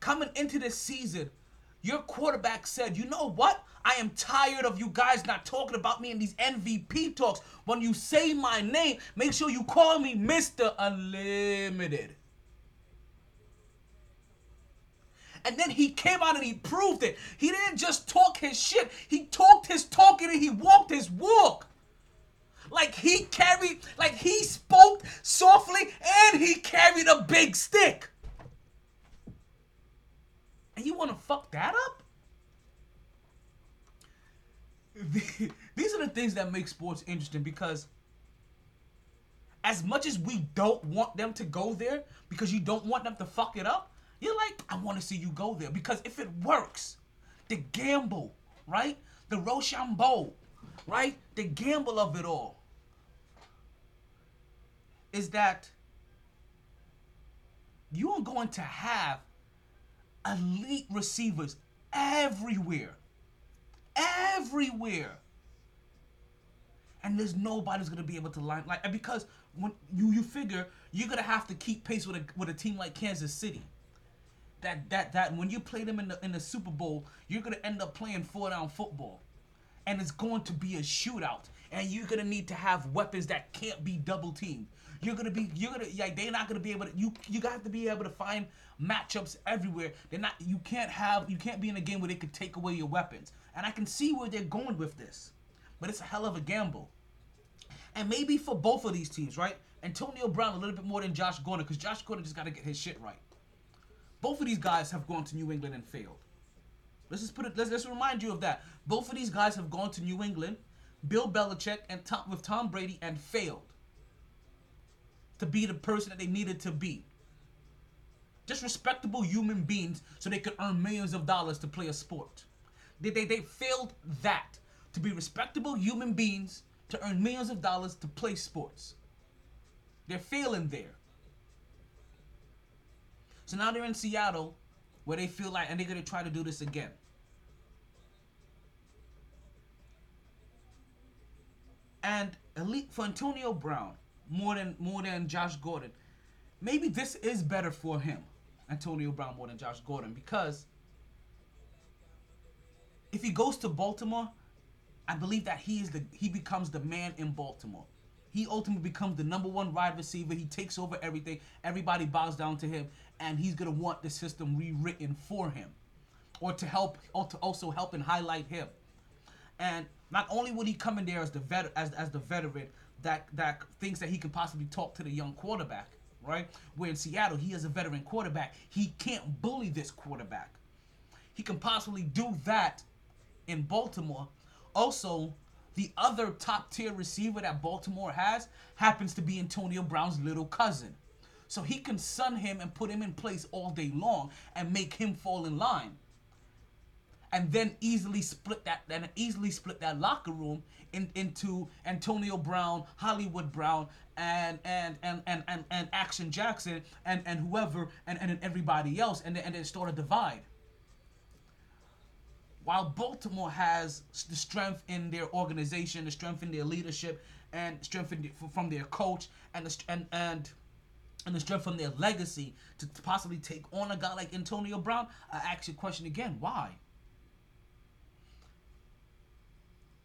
coming into this season, your quarterback said, "You know what? I am tired of you guys not talking about me in these MVP talks. When you say my name, make sure you call me Mr. Unlimited." And then he came out and he proved it. He didn't just talk his shit. He talked his talking and he walked his walk. Like he carried, like he spoke softly and he carried a big stick. And you want to fuck that up? These are the things that make sports interesting because as much as we don't want them to go there because you don't want them to fuck it up, you're like, I want to see you go there because if it works, the gamble, right? The Rochambeau, right? The gamble of it all is that you are going to have elite receivers everywhere. Everywhere. And there's nobody's gonna be able to line like because when you you figure you're gonna have to keep pace with a with a team like Kansas City. That that that when you play them in the in the Super Bowl, you're gonna end up playing four down football. And it's going to be a shootout. And you're gonna need to have weapons that can't be double teamed. You're gonna be you're gonna like they're not gonna be able to you you got to be able to find matchups everywhere. They're not you can't have you can't be in a game where they could take away your weapons. And I can see where they're going with this. But it's a hell of a gamble. And maybe for both of these teams, right? Antonio Brown a little bit more than Josh Gordon, because Josh Gordon just gotta get his shit right. Both of these guys have gone to New England and failed. Let's just put it. Let's, let's remind you of that. Both of these guys have gone to New England, Bill Belichick and Tom, with Tom Brady and failed to be the person that they needed to be. Just respectable human beings so they could earn millions of dollars to play a sport. They, they, they failed that to be respectable human beings to earn millions of dollars to play sports. They're failing there. So now they're in Seattle where they feel like, and they're going to try to do this again. And elite for Antonio Brown, more than more than Josh Gordon, maybe this is better for him, Antonio Brown more than Josh Gordon, because if he goes to Baltimore, I believe that he is the he becomes the man in Baltimore. He ultimately becomes the number one wide receiver. He takes over everything. Everybody bows down to him, and he's gonna want the system rewritten for him, or to help, or to also help and highlight him. And not only would he come in there as the vet, as, as the veteran that that thinks that he can possibly talk to the young quarterback, right? Where in Seattle he is a veteran quarterback, he can't bully this quarterback. He can possibly do that in Baltimore. Also, the other top tier receiver that Baltimore has happens to be Antonio Brown's little cousin. So he can sun him and put him in place all day long and make him fall in line. And then easily split that and easily split that locker room in, into Antonio Brown, Hollywood Brown, and and and and and, and Action Jackson and, and whoever and, and everybody else and then, and then start a divide while Baltimore has the strength in their organization, the strength in their leadership, and strength the, from their coach, and the and and and the strength from their legacy to possibly take on a guy like Antonio Brown, I ask you a question again: Why?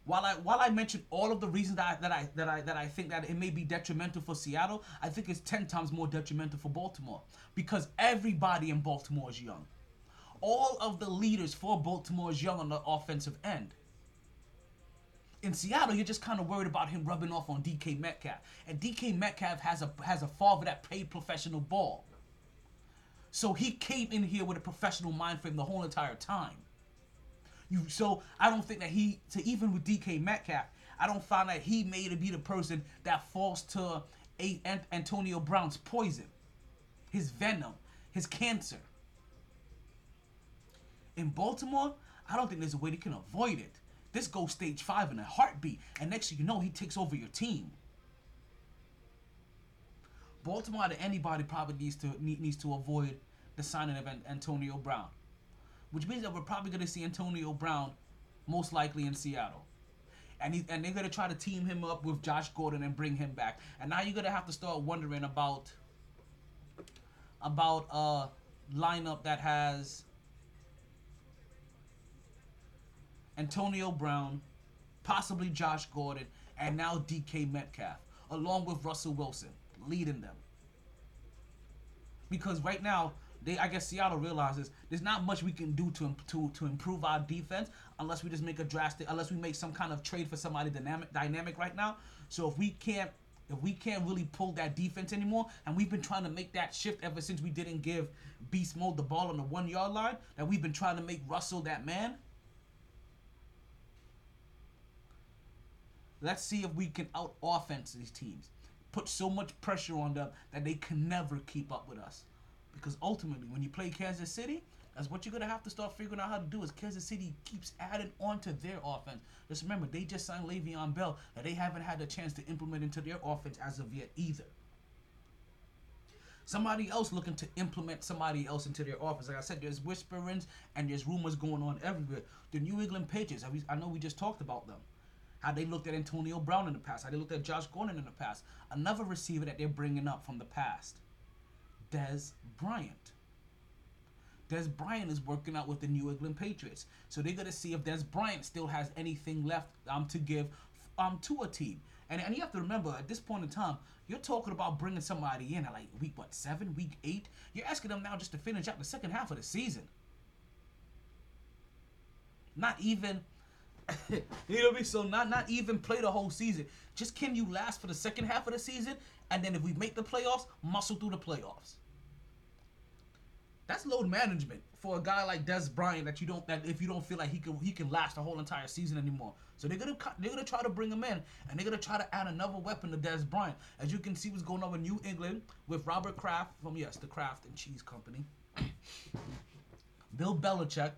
While I while I mentioned all of the reasons that I, that I that I that I think that it may be detrimental for Seattle, I think it's ten times more detrimental for Baltimore because everybody in Baltimore is young all of the leaders for Baltimore is young on the offensive end. In Seattle, you're just kind of worried about him rubbing off on DK Metcalf, and DK Metcalf has a has a father that played professional ball. So he came in here with a professional mind frame the whole entire time. You so I don't think that he to even with DK Metcalf, I don't find that he may to be the person that falls to a Antonio Brown's poison, his venom, his cancer. In Baltimore, I don't think there's a way they can avoid it. This goes stage five in a heartbeat, and next thing you know, he takes over your team. Baltimore to anybody probably needs to needs to avoid the signing of Antonio Brown, which means that we're probably going to see Antonio Brown most likely in Seattle. And, he, and they're going to try to team him up with Josh Gordon and bring him back. And now you're going to have to start wondering about about a lineup that has Antonio Brown, possibly Josh Gordon, and now DK Metcalf, along with Russell Wilson, leading them. Because right now, they I guess Seattle realizes there's not much we can do to to to improve our defense unless we just make a drastic unless we make some kind of trade for somebody dynamic dynamic right now. So if we can't if we can't really pull that defense anymore, and we've been trying to make that shift ever since we didn't give Beast Mode the ball on the one yard line, that we've been trying to make Russell that man. Let's see if we can out offense these teams. Put so much pressure on them that they can never keep up with us. Because ultimately, when you play Kansas City, that's what you're gonna have to start figuring out how to do. Is Kansas City keeps adding onto their offense. Just remember, they just signed Le'Veon Bell, and they haven't had a chance to implement into their offense as of yet either. Somebody else looking to implement somebody else into their offense. Like I said, there's whisperings and there's rumors going on everywhere. The New England Patriots. I know we just talked about them how they looked at Antonio Brown in the past, how they looked at Josh Gordon in the past. Another receiver that they're bringing up from the past, Dez Bryant. Dez Bryant is working out with the New England Patriots. So they're going to see if Dez Bryant still has anything left um, to give um to a team. And, and you have to remember at this point in time, you're talking about bringing somebody in at like week what seven, week eight. You're asking them now just to finish out the second half of the season. Not even, you know? So not not even play the whole season. Just can you last for the second half of the season, and then if we make the playoffs, muscle through the playoffs. That's load management for a guy like Dez Bryant that you don't that if you don't feel like he can he can last the whole entire season anymore. So they're gonna they're gonna try to bring him in and they're gonna try to add another weapon to Dez Bryant. As you can see, what's going on in New England with Robert Kraft from yes the Kraft and Cheese Company, Bill Belichick.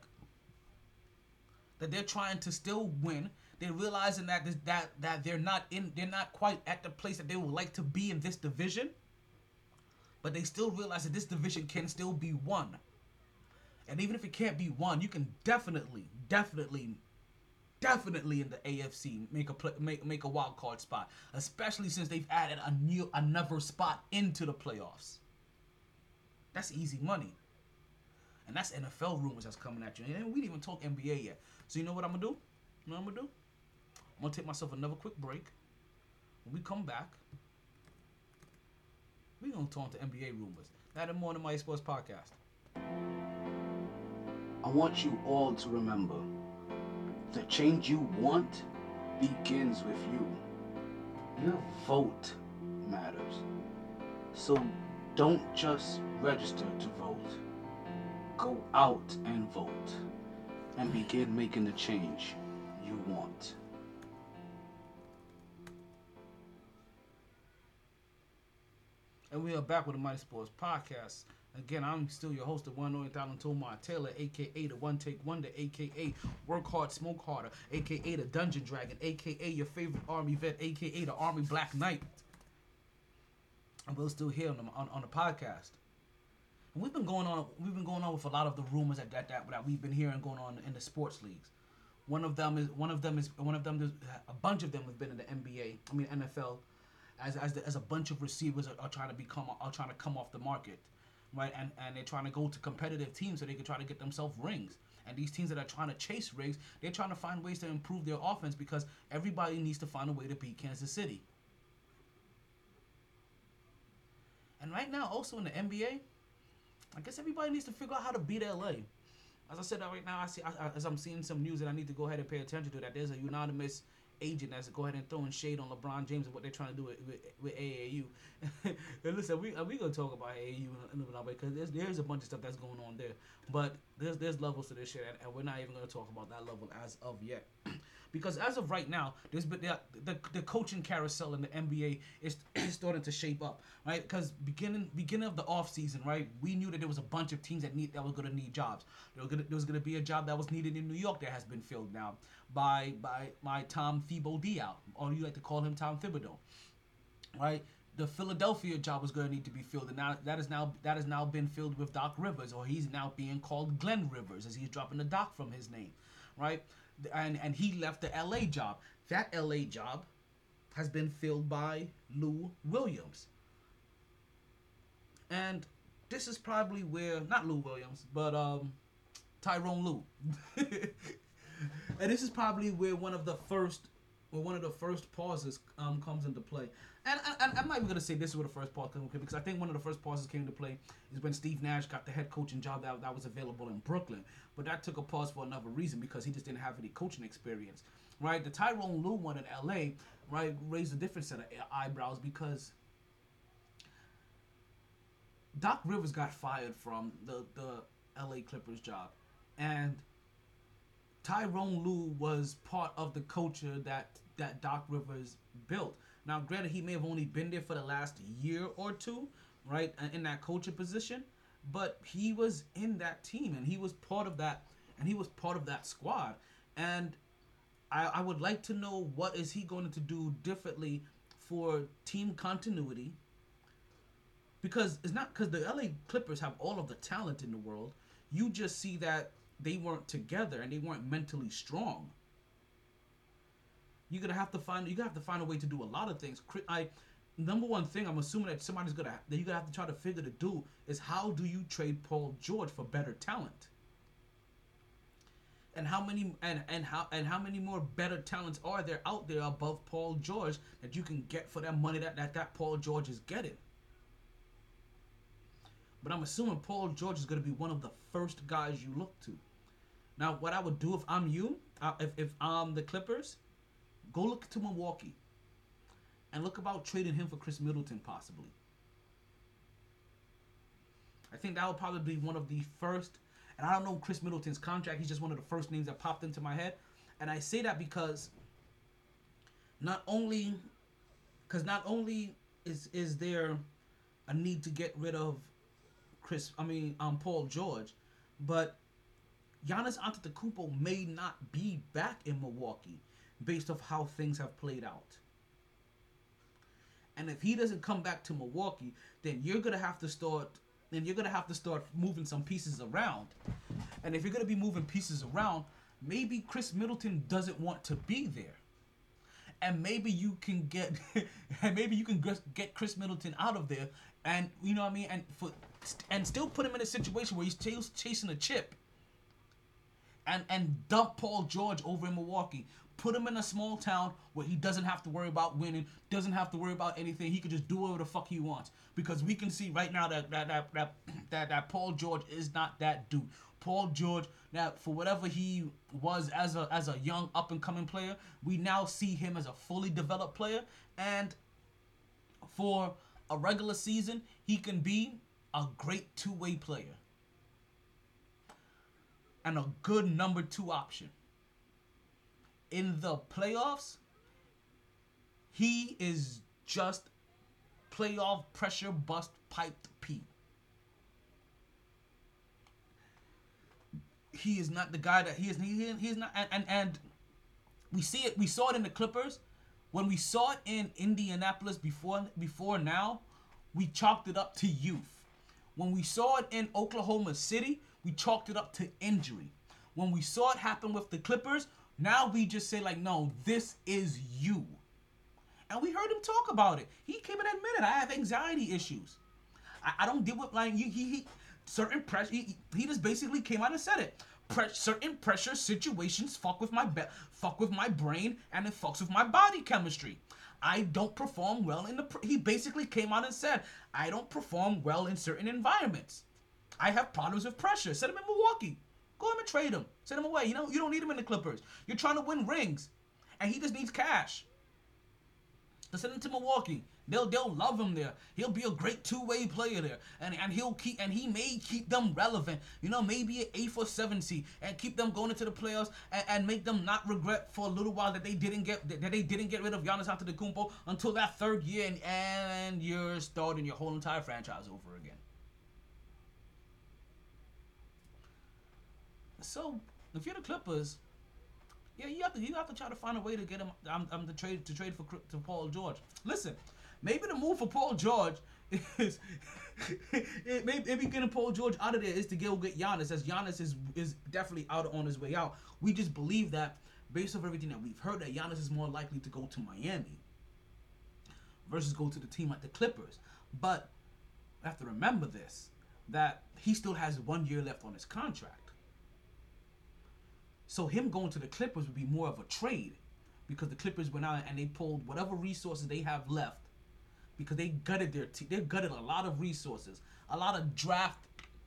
That they're trying to still win. They're realizing that this, that that they're not in they're not quite at the place that they would like to be in this division but they still realize that this division can still be won. And even if it can't be won, you can definitely, definitely, definitely in the AFC make a pl- make make a wild card spot, especially since they've added a new another spot into the playoffs. That's easy money. And that's NFL rumors that's coming at you. And we didn't even talk NBA yet. So you know what I'm gonna do? You know what I'm gonna do? I'm gonna take myself another quick break. When we come back, we gonna talk to NBA rumors. And more on My Sports Podcast. I want you all to remember the change you want begins with you. Your vote matters. So don't just register to vote. Go out and vote and begin making the change you want. And we are back with the MyT Sports Podcast. Again, I'm still your host, the one only Talent Tomar Taylor, aka the One Take Wonder, aka Work Hard, Smoke Harder, aka the Dungeon Dragon, aka your favorite Army vet, aka the Army Black Knight. And we're still here on the, on, on the podcast. And we've been going on we've been going on with a lot of the rumors that, that that that we've been hearing going on in the sports leagues. One of them is one of them is one of them a bunch of them have been in the NBA. I mean NFL, as as, the, as a bunch of receivers are, are trying to become are trying to come off the market, right? And and they're trying to go to competitive teams so they can try to get themselves rings. And these teams that are trying to chase rings, they're trying to find ways to improve their offense because everybody needs to find a way to beat Kansas City. And right now, also in the NBA, I guess everybody needs to figure out how to beat LA. As I said right now, I see I, as I'm seeing some news that I need to go ahead and pay attention to. That there's a unanimous agent that's go ahead and throwing shade on LeBron James and what they're trying to do with, with, with AAU. and listen, we uh, we gonna talk about AAU in a little bit because there's there's a bunch of stuff that's going on there. But there's there's levels to this shit, and, and we're not even gonna talk about that level as of yet. Because as of right now, there's been the, the, the coaching carousel in the NBA is, is starting to shape up, right? Because beginning beginning of the off season, right, we knew that there was a bunch of teams that need that were going to need jobs. There to there was going to be a job that was needed in New York that has been filled now by by by Tom Thibodeau, or you like to call him Tom Thibodeau, right? The Philadelphia job was going to need to be filled, and now that is now that has now been filled with Doc Rivers, or he's now being called Glenn Rivers, as he's dropping the Doc from his name, right? And and he left the LA job. That LA job has been filled by Lou Williams, and this is probably where not Lou Williams, but um, Tyronn Lue, and this is probably where one of the first where one of the first pauses um, comes into play. And, and, I'm not even gonna say this is where the first comes into because I think one of the first pauses came into play is when Steve Nash got the head coaching job that, that was available in Brooklyn. But that took a pause for another reason because he just didn't have any coaching experience. Right? The Tyronn Lue one in LA, right, raised a different set of eyebrows because Doc Rivers got fired from the, the LA Clippers job. And Tyronn Lue was part of the culture that that Doc Rivers built. Now, granted, he may have only been there for the last year or two, right, uh, in that coaching position, but he was in that team and he was part of that, and he was part of that squad. And I, I would like to know what is he going to do differently for team continuity. Because it's not because the LA Clippers have all of the talent in the world. You just see that they weren't together and they weren't mentally strong. You're gonna have to find you're gonna have to find a way to do a lot of things. I number one thing I'm assuming that somebody's gonna that you're gonna have to try to figure to do is how do you trade Paul George for better talent? And how many and, and how and how many more better talents are there out there above Paul George that you can get for that money that that, that Paul George is getting? But I'm assuming Paul George is to be one of the first guys you look to. Now, what I would do if I'm you, uh, if, if I'm the Clippers, go look to Milwaukee and look about trading him for Khris Middleton, possibly. I think that would probably be one of the first. And I don't know Khris Middleton's contract. He's just one of the first names that popped into my head. And I say that because not only, because not only is is there a need to get rid of Chris, I mean, um, Paul George, but Giannis Antetokounmpo may not be back in Milwaukee based off how things have played out. And if he doesn't come back to Milwaukee, then you're gonna have to start. Then you're gonna have to start moving some pieces around. And if you're gonna be moving pieces around, maybe Khris Middleton doesn't want to be there. And maybe you can get, and maybe you can get Khris Middleton out of there, and you know what I mean, and for, and still put him in a situation where he's chas- chasing a chip and and dump Paul George over in Milwaukee. Put him in a small town where he doesn't have to worry about winning, doesn't have to worry about anything. He could just do whatever the fuck he wants. Because we can see right now that that that that, that, that Paul George is not that dude. Paul George, that for whatever he was as a as a young up and coming player, we now see him as a fully developed player. And for a regular season, he can be a great two way player and a good number two option. In the playoffs, he is just playoff pressure bust piped P. He is not the guy that he is. He, he is not, and, and and we see it. We saw it in the Clippers. When we saw it in Indianapolis before before now, we chalked it up to youth. When we saw it in Oklahoma City, we chalked it up to injury. When we saw it happen with the Clippers, now we just say like, no, this is you. And we heard him talk about it. He came and admitted, I have anxiety issues. I, I don't deal with like you. He, he certain pressure. He, he just basically came out and said it. Pre- certain pressure situations fuck with my be- fuck with my brain and it fucks with my body chemistry. I don't perform well in the. Pr- he basically came out and said, I don't perform well in certain environments. I have problems with pressure. Said him in Milwaukee. Go him and trade him. Send him away. You know, you don't need him in the Clippers. You're trying to win rings, and he just needs cash. So send him to Milwaukee. They'll they'll love him there. He'll be a great two-way player there, and and he'll keep and he may keep them relevant. You know, maybe an eighth or seventh seed, and keep them going into the playoffs, and, and make them not regret for a little while that they didn't get that they didn't get rid of Giannis Antetokounmpo until that third year, and and you're starting your whole entire franchise over again. So if you're the Clippers, yeah, you have to you have to try to find a way to get him um, um to trade to trade for to Paul George. Listen, maybe the move for Paul George is it maybe, maybe getting Paul George out of there is to go get Giannis, as Giannis is is definitely out on his way out. We just believe that based off everything that we've heard that Giannis is more likely to go to Miami versus go to the team like the Clippers. But we have to remember this that he still has one year left on his contract. So him going to the Clippers would be more of a trade because the Clippers went out and they pulled whatever resources they have left because they gutted their team. They gutted a lot of resources, a lot of draft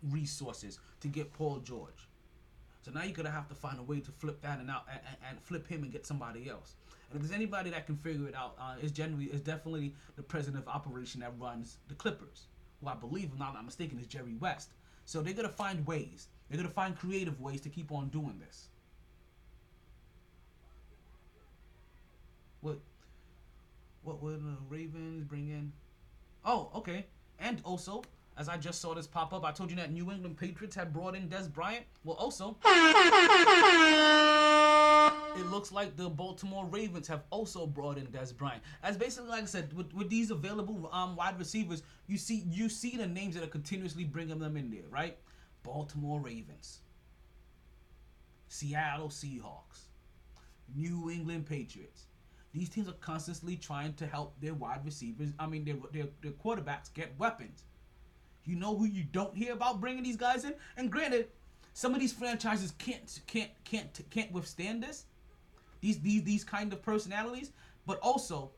resources to get Paul George. So now you're gonna have to find a way to flip that and out and, and, flip him and get somebody else. And if there's anybody that can figure it out, uh, it's generally it's definitely the president of operation that runs the Clippers, who I believe, if not I'm mistaken, is Jerry West. So they're gonna find ways. They're gonna find creative ways to keep on doing this. What? What would the Ravens bring in? Oh, okay. And also, as I just saw this pop up, I told you that New England Patriots had brought in Dez Bryant. Well, also, it looks like the Baltimore Ravens have also brought in Dez Bryant. As basically, like I said, with, with these available um, wide receivers, you see you see the names that are continuously bringing them in there, right? Baltimore Ravens, Seattle Seahawks, New England Patriots. These teams are constantly trying to help their wide receivers. I mean, their their, their quarterbacks get weapons. You know who you don't hear about bringing these guys in? And granted, some of these franchises can't can't can't can't withstand this. These these these kind of personalities, but also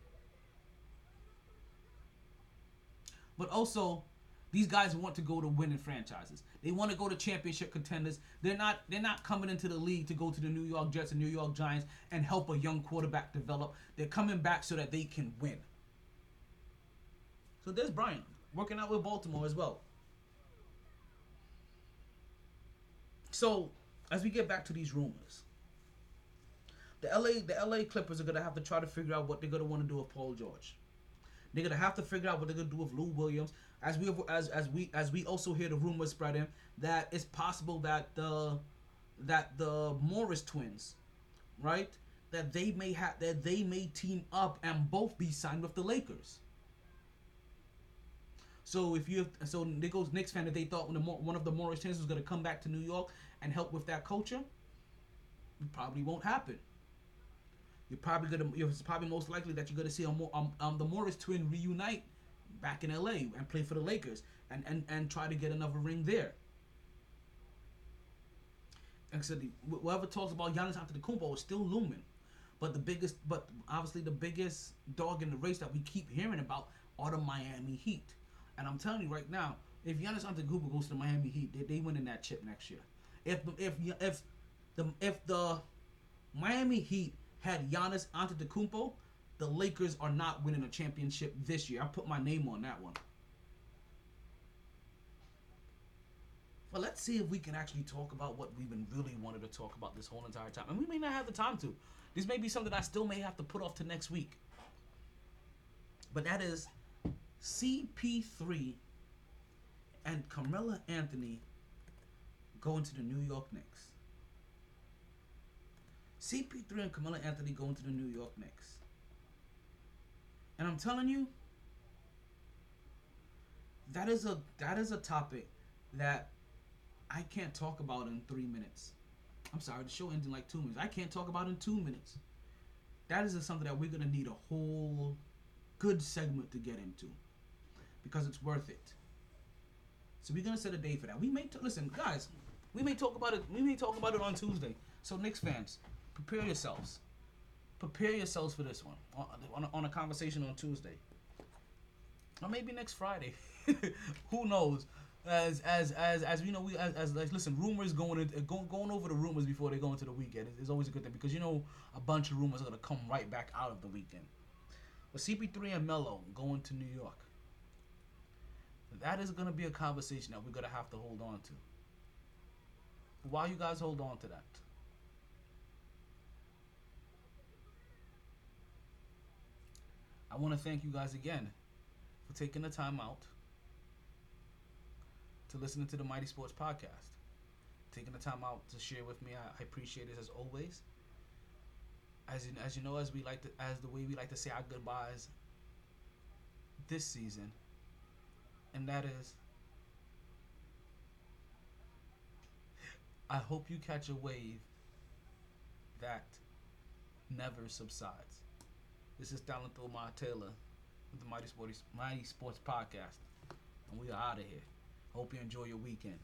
but also these guys want to go to winning franchises. They want to go to championship contenders. They're not they're not coming into the league to go to the New York Jets and New York Giants and help a young quarterback develop. They're coming back so that they can win. So Dez Bryant working out with Baltimore as well. So as we get back to these rumors, the LA the LA Clippers are gonna have to try to figure out what they're gonna want to do with Paul George. They're gonna have to figure out what they're gonna do with Lou Williams. As we as as we as we also hear the rumors spreading that it's possible that the that the Morris twins, right, that they may have that they may team up and both be signed with the Lakers. So if you so there goes Knicks fan that they thought one of the Morris twins was gonna come back to New York and help with that culture, it probably won't happen. You're probably gonna. It's probably most likely that you're gonna see a more, um, um, the Morris twin reunite back in LA and play for the Lakers and and and try to get another ring there. Like I said, whoever talks about Giannis Antetokounmpo is still looming, but the biggest, but obviously the biggest dog in the race that we keep hearing about are the Miami Heat. And I'm telling you right now, if Giannis Antetokounmpo goes to the Miami Heat, they they winning that chip next year. If if if the if the Miami Heat had Giannis Antetokounmpo, the Lakers are not winning a championship this year. I put my name on that one. But let's see if we can actually talk about what we've been really wanted to talk about this whole entire time. And we may not have the time to. This may be something I still may have to put off to next week. But that is CP3 and Carmelo Anthony going to the New York Knicks. CP3 and Carmelo Anthony going to the New York Knicks. And I'm telling you, that is a that is a topic that I can't talk about in three minutes. I'm sorry, the show ends in like two minutes. I can't talk about in two minutes. That is something that we're gonna need a whole good segment to get into because it's worth it. So we're gonna set a date for that. We may t- listen, guys. We may talk about it. We may talk about it on Tuesday. So Knicks fans, prepare yourselves. Prepare yourselves for this one on, on, a, on a conversation on Tuesday, or maybe next Friday. Who knows? As as as as we know, we as, as like, listen, rumors going in, uh, going going over the rumors before they go into the weekend is, is always a good thing because you know a bunch of rumors are gonna come right back out of the weekend. But CP3 and Melo going to New York. That is gonna be a conversation that we're gonna have to hold on to. Why you guys hold on to that? I want to thank you guys again for taking the time out to listen to the MyT Sports Podcast. Taking the time out to share with me, I, I appreciate it as always. As you, as you know, as we like to, as the way we like to say our goodbyes this season, and that is, I hope you catch a wave that never subsides. This is Donald Thomar Taylor with the MyT Sports MyT Sports Podcast, and we are out of here. Hope you enjoy your weekend.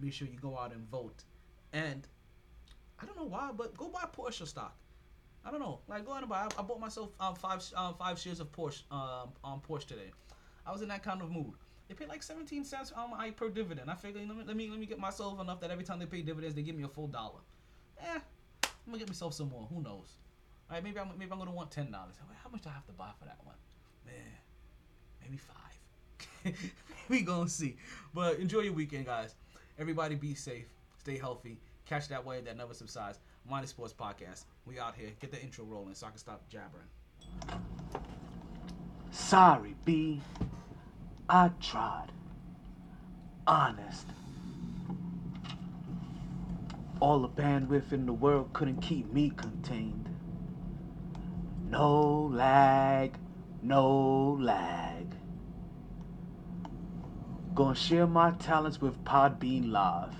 Make sure you go out and vote. And I don't know why, but go buy Porsche stock. I don't know, like go out and buy. I, I bought myself um, five um, five shares of Porsche um, on Porsche today. I was in that kind of mood. They pay like 17 cents on my per dividend. I figured let me, let me let me get myself enough that every time they pay dividends, they give me a full dollar. Eh, I'm gonna get myself some more. Who knows? All right, maybe I'm maybe I'm gonna want ten dollars. How much do I have to buy for that one? Man, maybe five. we gonna see. But enjoy your weekend, guys. Everybody be safe, stay healthy, catch that wave that never subsides. MyT Sports Podcast. We out here. Get the intro rolling so I can stop jabbering. Sorry, B. I tried. Honest. All the bandwidth in the world couldn't keep me contained. No lag, no lag. Gonna share my talents with Podbean Live.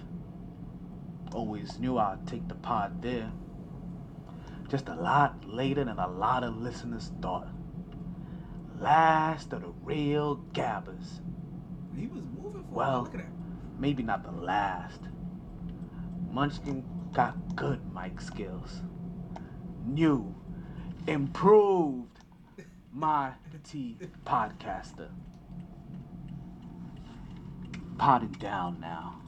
Always knew I'd take the pod there. Just a lot later than a lot of listeners thought. Last of the real gabbers. He was moving for Well, Look at that. maybe not the last, Munchkin got good mic skills. New, improved my T podcaster. Potting down now.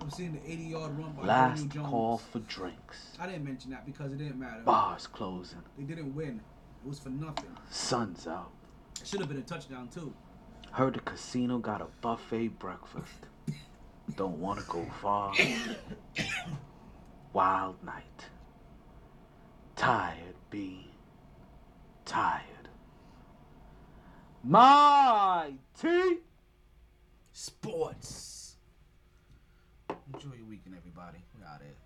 I'm seeing the 80 yard run by Last call for drinks. I didn't mention that because it didn't matter. Bars closing. They didn't win. It was for nothing. Sun's out. It should have been a touchdown too. Heard the casino got a buffet breakfast. Don't wanna go far. Wild night. Tired, B. Tired. My T. Sports. Enjoy your weekend, everybody. We out here.